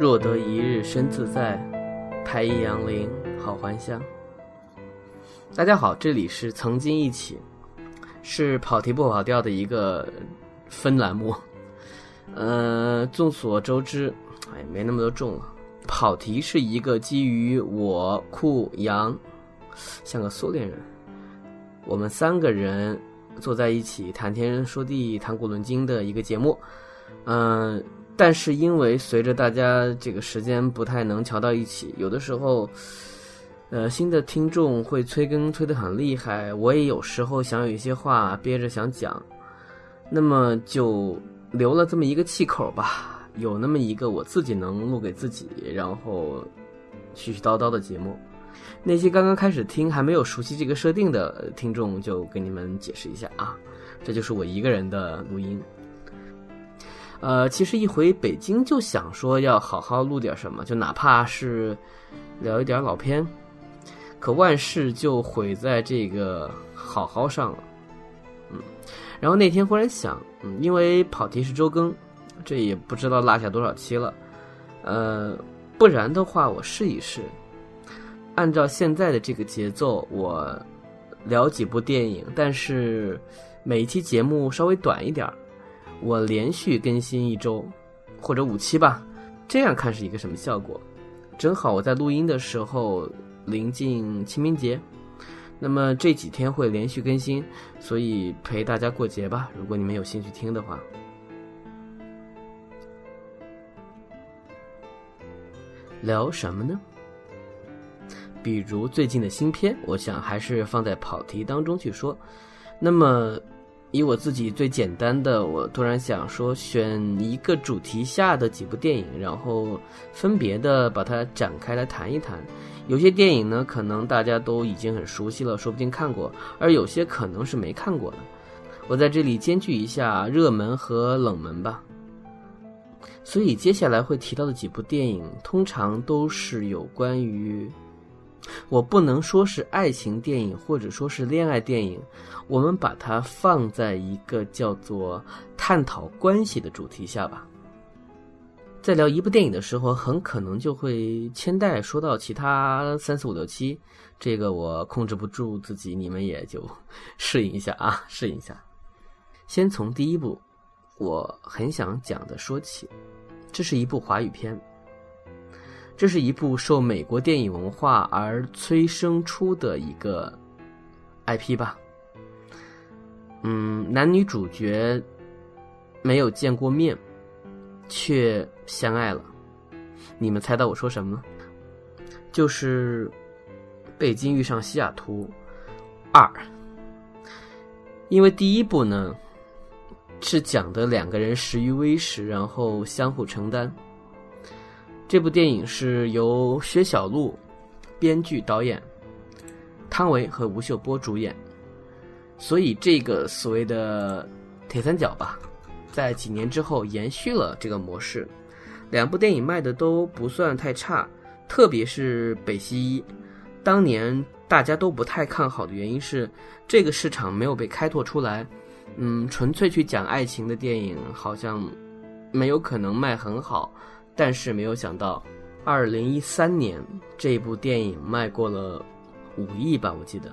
若得一日身自在，太一杨林好还乡。大家好，这里是曾经一起，是跑题不跑调的一个分栏目。呃，众所周知，哎，没那么多重了。跑题是一个基于我酷杨，像个苏联人，我们三个人坐在一起谈天说地、谈古论今的一个节目。嗯，但是因为随着大家这个时间不太能瞧到一起，有的时候，呃，新的听众会催更催得很厉害，我也有时候想有一些话憋着想讲，那么就留了这么一个气口吧。有那么一个我自己能录给自己，然后絮絮叨叨的节目。那些刚刚开始听还没有熟悉这个设定的听众，就给你们解释一下啊，这就是我一个人的录音。呃，其实一回北京就想说要好好录点什么，就哪怕是聊一点老片，可万事就毁在这个好好上了。嗯，然后那天忽然想，嗯，因为跑题是周更。这也不知道落下多少期了，呃，不然的话，我试一试，按照现在的这个节奏，我聊几部电影，但是每一期节目稍微短一点儿我连续更新一周或者五期吧，这样看是一个什么效果？正好我在录音的时候临近清明节，那么这几天会连续更新，所以陪大家过节吧。如果你们有兴趣听的话。聊什么呢？比如最近的新片，我想还是放在跑题当中去说。那么，以我自己最简单的，我突然想说，选一个主题下的几部电影，然后分别的把它展开来谈一谈。有些电影呢，可能大家都已经很熟悉了，说不定看过；而有些可能是没看过的。我在这里兼具一下热门和冷门吧。所以接下来会提到的几部电影，通常都是有关于，我不能说是爱情电影，或者说是恋爱电影，我们把它放在一个叫做探讨关系的主题下吧。在聊一部电影的时候，很可能就会牵带说到其他三四五六七，这个我控制不住自己，你们也就 适应一下啊，适应一下。先从第一部。我很想讲的说起，这是一部华语片，这是一部受美国电影文化而催生出的一个 IP 吧。嗯，男女主角没有见过面，却相爱了。你们猜到我说什么吗？就是《北京遇上西雅图二》，因为第一部呢。是讲的两个人食于微时，然后相互承担。这部电影是由薛晓路编剧导演，汤唯和吴秀波主演。所以这个所谓的铁三角吧，在几年之后延续了这个模式。两部电影卖的都不算太差，特别是《北西一》，当年大家都不太看好的原因是这个市场没有被开拓出来。嗯，纯粹去讲爱情的电影好像没有可能卖很好，但是没有想到，二零一三年这部电影卖过了五亿吧，我记得，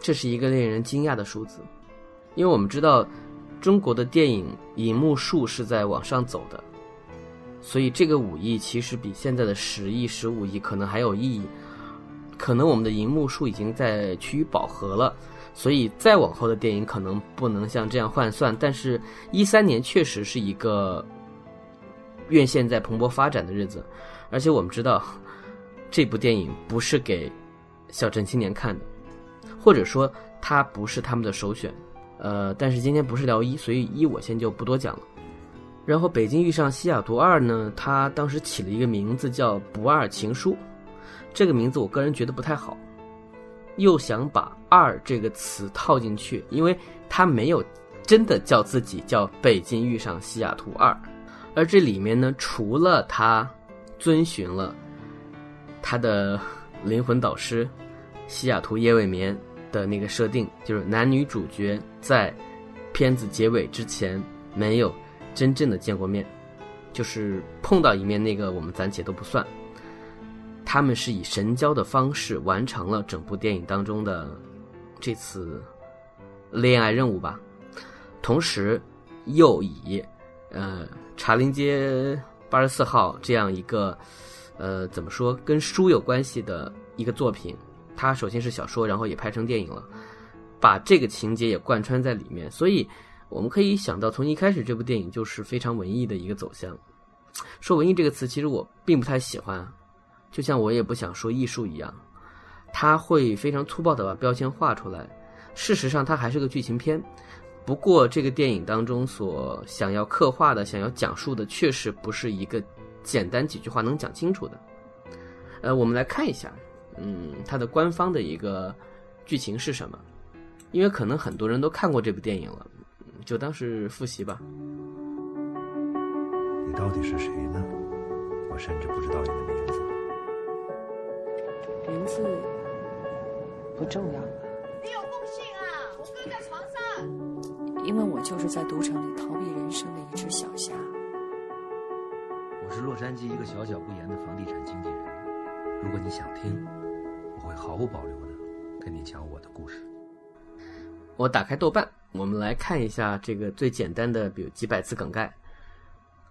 这是一个令人惊讶的数字，因为我们知道中国的电影银幕数是在往上走的，所以这个五亿其实比现在的十亿、十五亿可能还有意义，可能我们的银幕数已经在趋于饱和了。所以再往后的电影可能不能像这样换算，但是，一三年确实是一个院线在蓬勃发展的日子，而且我们知道，这部电影不是给小镇青年看的，或者说它不是他们的首选。呃，但是今天不是聊一，所以一我先就不多讲了。然后《北京遇上西雅图二》呢，它当时起了一个名字叫《不二情书》，这个名字我个人觉得不太好。又想把“二”这个词套进去，因为他没有真的叫自己叫《北京遇上西雅图二》，而这里面呢，除了他遵循了他的灵魂导师西雅图夜未眠的那个设定，就是男女主角在片子结尾之前没有真正的见过面，就是碰到一面那个我们暂且都不算。他们是以神交的方式完成了整部电影当中的这次恋爱任务吧，同时又以呃茶陵街八十四号这样一个呃怎么说跟书有关系的一个作品，它首先是小说，然后也拍成电影了，把这个情节也贯穿在里面，所以我们可以想到，从一开始这部电影就是非常文艺的一个走向。说文艺这个词，其实我并不太喜欢。就像我也不想说艺术一样，它会非常粗暴的把标签画出来。事实上，它还是个剧情片。不过，这个电影当中所想要刻画的、想要讲述的，确实不是一个简单几句话能讲清楚的。呃，我们来看一下，嗯，它的官方的一个剧情是什么？因为可能很多人都看过这部电影了，就当是复习吧。你到底是谁呢？我甚至不知道你的名字。名字不重要因为我就是在赌场里逃避人生的一只小虾。我是洛杉矶一个小小不言的房地产经纪人。如果你想听，我会毫无保留的跟你讲我的故事。我打开豆瓣，我们来看一下这个最简单的，比如几百字梗概。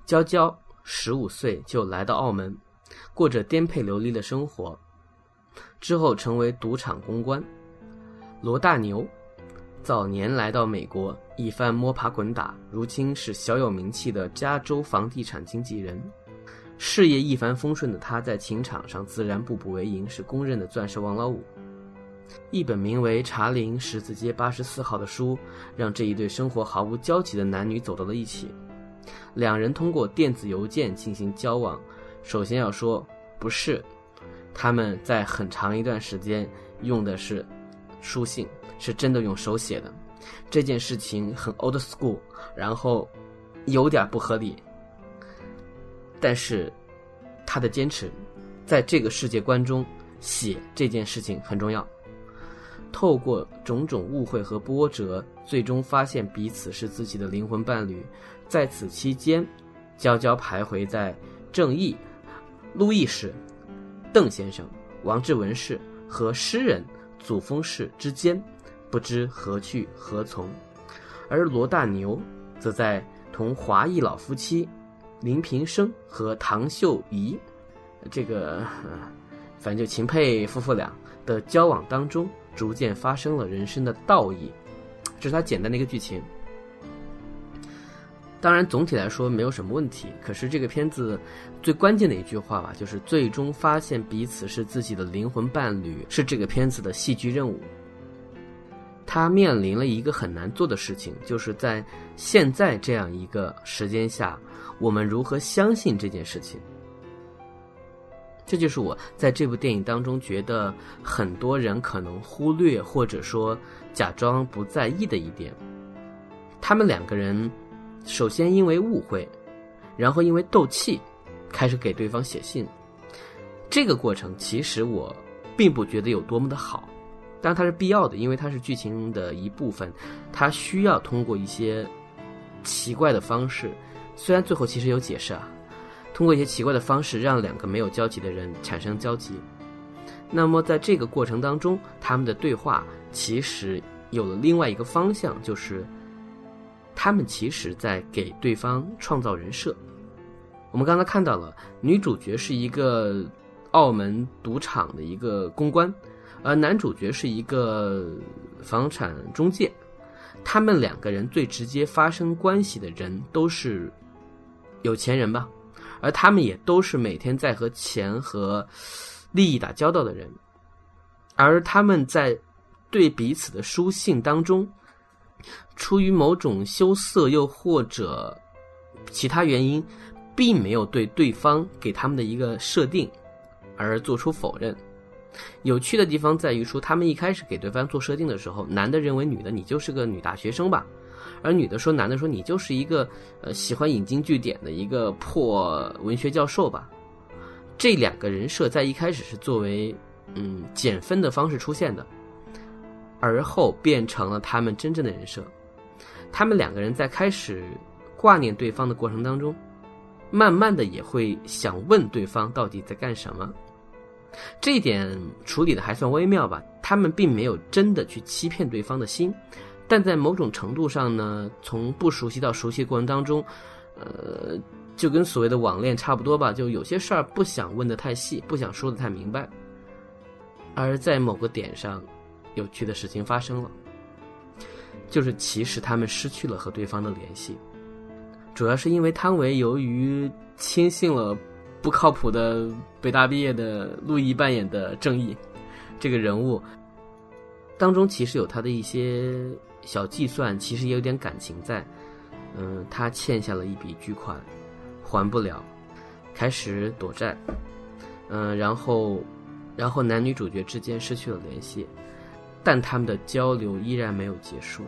娇娇十五岁就来到澳门，过着颠沛流离的生活。之后成为赌场公关，罗大牛，早年来到美国一番摸爬滚打，如今是小有名气的加州房地产经纪人，事业一帆风顺的他在情场上自然步步为营，是公认的钻石王老五。一本名为《茶陵十字街八十四号》的书，让这一对生活毫无交集的男女走到了一起。两人通过电子邮件进行交往，首先要说不是。他们在很长一段时间用的是书信，是真的用手写的。这件事情很 old school，然后有点不合理。但是他的坚持，在这个世界观中，写这件事情很重要。透过种种误会和波折，最终发现彼此是自己的灵魂伴侣。在此期间，娇娇徘徊在正义、路易士。邓先生、王志文氏和诗人祖峰氏之间，不知何去何从；而罗大牛则在同华裔老夫妻林平生和唐秀仪这个反正就秦沛夫妇俩的交往当中，逐渐发生了人生的道义。这是他简单的一个剧情。当然，总体来说没有什么问题。可是这个片子最关键的一句话吧，就是最终发现彼此是自己的灵魂伴侣，是这个片子的戏剧任务。他面临了一个很难做的事情，就是在现在这样一个时间下，我们如何相信这件事情？这就是我在这部电影当中觉得很多人可能忽略或者说假装不在意的一点。他们两个人。首先，因为误会，然后因为斗气，开始给对方写信。这个过程其实我并不觉得有多么的好，但它是必要的，因为它是剧情的一部分，它需要通过一些奇怪的方式，虽然最后其实有解释啊，通过一些奇怪的方式让两个没有交集的人产生交集。那么在这个过程当中，他们的对话其实有了另外一个方向，就是。他们其实在给对方创造人设。我们刚才看到了，女主角是一个澳门赌场的一个公关，而男主角是一个房产中介。他们两个人最直接发生关系的人都是有钱人吧，而他们也都是每天在和钱和利益打交道的人，而他们在对彼此的书信当中。出于某种羞涩，又或者其他原因，并没有对对方给他们的一个设定而做出否认。有趣的地方在于说，他们一开始给对方做设定的时候，男的认为女的你就是个女大学生吧，而女的说男的说你就是一个呃喜欢引经据典的一个破文学教授吧。这两个人设在一开始是作为嗯减分的方式出现的。而后变成了他们真正的人设。他们两个人在开始挂念对方的过程当中，慢慢的也会想问对方到底在干什么。这一点处理的还算微妙吧，他们并没有真的去欺骗对方的心，但在某种程度上呢，从不熟悉到熟悉过程当中，呃，就跟所谓的网恋差不多吧，就有些事儿不想问的太细，不想说的太明白，而在某个点上，有趣的事情发生了，就是其实他们失去了和对方的联系，主要是因为汤唯由于轻信了。不靠谱的北大毕业的陆毅扮演的正义这个人物当中，其实有他的一些小计算，其实也有点感情在。嗯，他欠下了一笔巨款，还不了，开始躲债。嗯，然后，然后男女主角之间失去了联系，但他们的交流依然没有结束。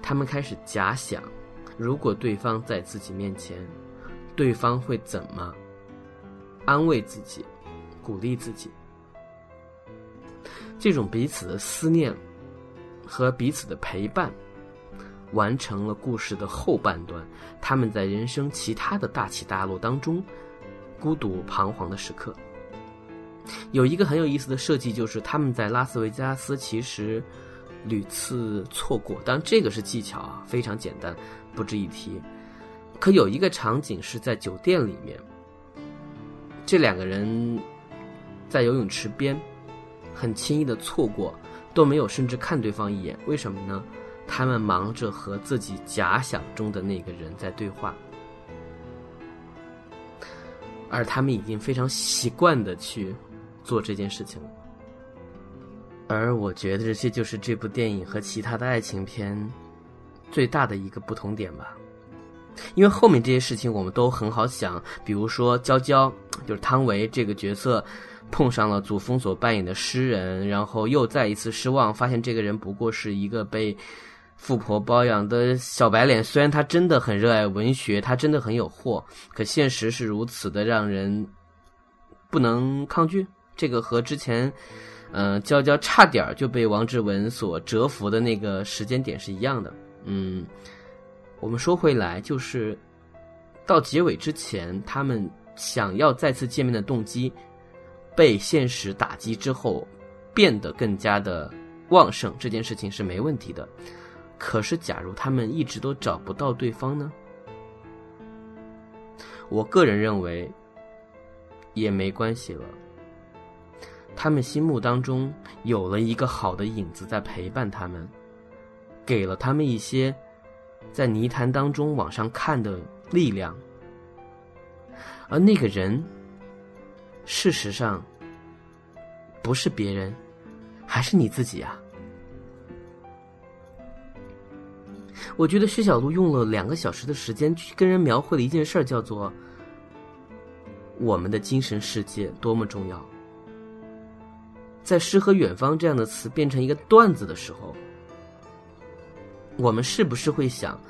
他们开始假想，如果对方在自己面前。对方会怎么安慰自己、鼓励自己？这种彼此的思念和彼此的陪伴，完成了故事的后半段。他们在人生其他的大起大落当中，孤独彷徨的时刻。有一个很有意思的设计，就是他们在拉斯维加斯其实屡次错过，当然这个是技巧啊，非常简单，不值一提。可有一个场景是在酒店里面，这两个人在游泳池边，很轻易的错过，都没有甚至看对方一眼。为什么呢？他们忙着和自己假想中的那个人在对话，而他们已经非常习惯的去做这件事情。而我觉得这就是这部电影和其他的爱情片最大的一个不同点吧。因为后面这些事情我们都很好想，比如说娇娇就是汤唯这个角色，碰上了祖峰所扮演的诗人，然后又再一次失望，发现这个人不过是一个被富婆包养的小白脸。虽然他真的很热爱文学，他真的很有货，可现实是如此的让人不能抗拒。这个和之前，嗯，娇娇差点就被王志文所折服的那个时间点是一样的，嗯。我们说回来，就是到结尾之前，他们想要再次见面的动机被现实打击之后变得更加的旺盛，这件事情是没问题的。可是，假如他们一直都找不到对方呢？我个人认为也没关系了。他们心目当中有了一个好的影子在陪伴他们，给了他们一些。在泥潭当中往上看的力量，而那个人，事实上不是别人，还是你自己啊！我觉得薛小璐用了两个小时的时间去跟人描绘了一件事儿，叫做我们的精神世界多么重要。在“诗和远方”这样的词变成一个段子的时候。我们是不是会想，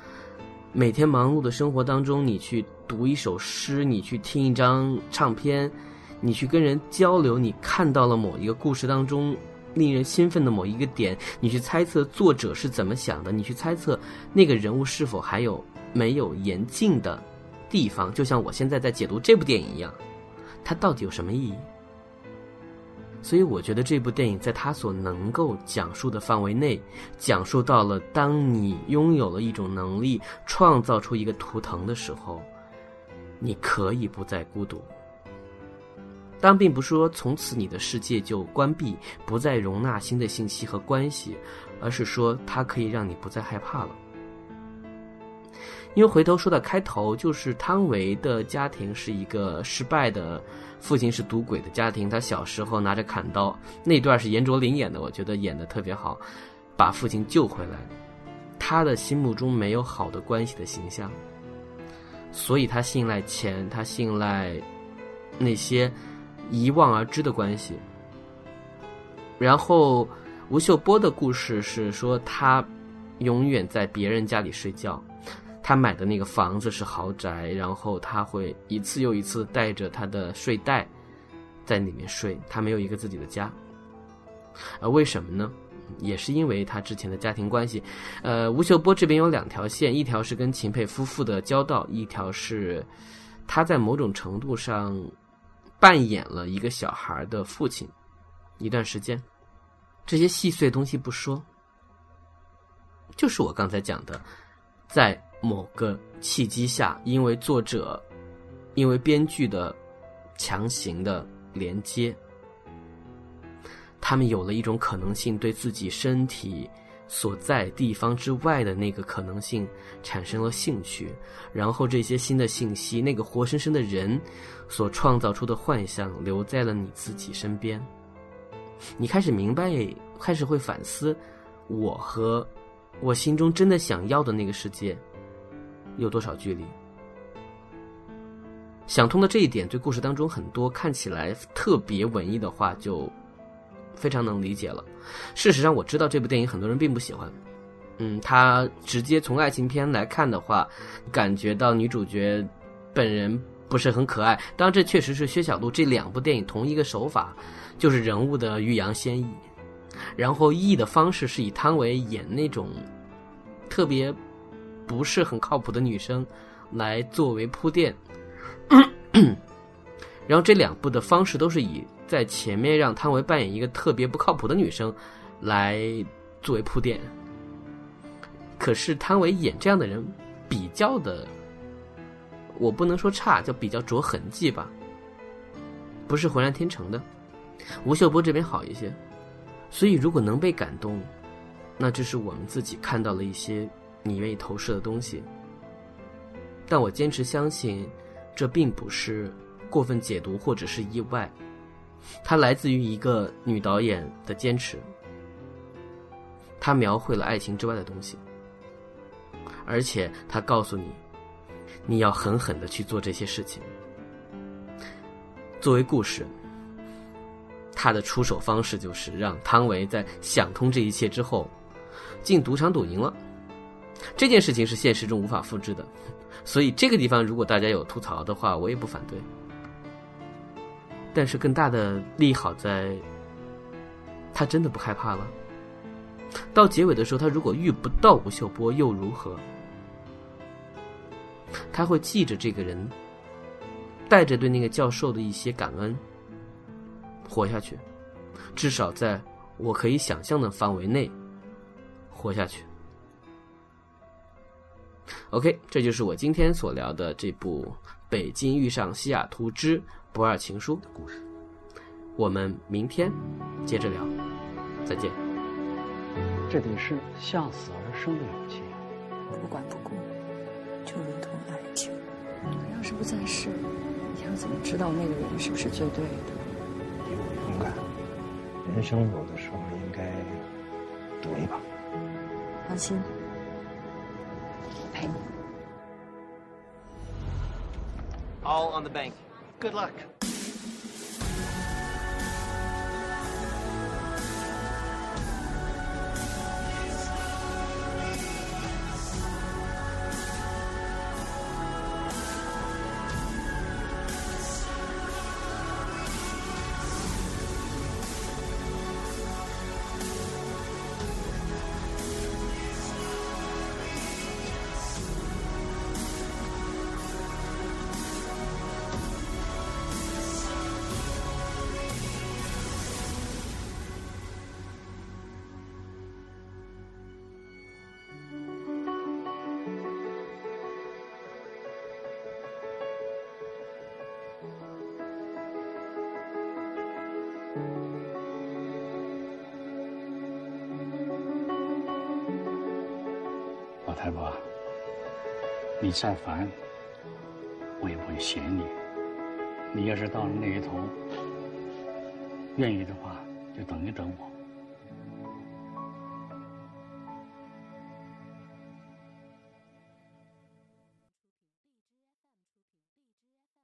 每天忙碌的生活当中，你去读一首诗，你去听一张唱片，你去跟人交流，你看到了某一个故事当中令人兴奋的某一个点，你去猜测作者是怎么想的，你去猜测那个人物是否还有没有严禁的地方，就像我现在在解读这部电影一样，它到底有什么意义？所以我觉得这部电影在它所能够讲述的范围内，讲述到了当你拥有了一种能力，创造出一个图腾的时候，你可以不再孤独。当并不是说从此你的世界就关闭，不再容纳新的信息和关系，而是说它可以让你不再害怕了。因为回头说到开头，就是汤唯的家庭是一个失败的。父亲是赌鬼的家庭，他小时候拿着砍刀，那段是严卓林演的，我觉得演的特别好，把父亲救回来。他的心目中没有好的关系的形象，所以他信赖钱，他信赖那些一望而知的关系。然后吴秀波的故事是说，他永远在别人家里睡觉。他买的那个房子是豪宅，然后他会一次又一次带着他的睡袋在里面睡，他没有一个自己的家。而为什么呢？也是因为他之前的家庭关系。呃，吴秀波这边有两条线，一条是跟秦沛夫妇的交道，一条是他在某种程度上扮演了一个小孩的父亲一段时间。这些细碎东西不说，就是我刚才讲的，在某个契机下，因为作者，因为编剧的强行的连接。他们有了一种可能性，对自己身体所在地方之外的那个可能性产生了兴趣，然后这些新的信息，那个活生生的人所创造出的幻象留在了你自己身边。你开始明白，开始会反思，我和我心中真的想要的那个世界有多少距离。想通了这一点，对故事当中很多看起来特别文艺的话就。非常能理解了。事实上，我知道这部电影很多人并不喜欢。嗯，他直接从爱情片来看的话，感觉到女主角本人不是很可爱。当然，这确实是薛晓路这两部电影同一个手法，就是人物的欲扬先抑，然后抑的方式是以汤唯演那种特别不是很靠谱的女生来作为铺垫。然后这两部的方式都是以。在前面让汤唯扮演一个特别不靠谱的女生，来作为铺垫。可是汤唯演这样的人比较的，我不能说差，就比较着痕迹吧，不是浑然天成的。吴秀波这边好一些，所以如果能被感动，那这是我们自己看到了一些你愿意投射的东西。但我坚持相信，这并不是过分解读或者是意外。它来自于一个女导演的坚持，她描绘了爱情之外的东西，而且她告诉你，你要狠狠的去做这些事情。作为故事，他的出手方式就是让汤唯在想通这一切之后，进赌场赌赢了。这件事情是现实中无法复制的，所以这个地方如果大家有吐槽的话，我也不反对。但是更大的利好在，他真的不害怕了。到结尾的时候，他如果遇不到吴秀波又如何？他会记着这个人，带着对那个教授的一些感恩，活下去。至少在我可以想象的范围内，活下去。OK，这就是我今天所聊的这部《北京遇上西雅图之》。不二情书的故事，我们明天接着聊，再见。这得是向死而生的勇气，不管不顾，就如同爱情。可要是不在世，你又怎么知道那个人是不是最对的？勇敢，人生有的时候应该赌一把。放心，陪你。All on the bank. Good luck. 你再烦，我也不会嫌你。你要是到了那一头，愿意的话，就等一等我。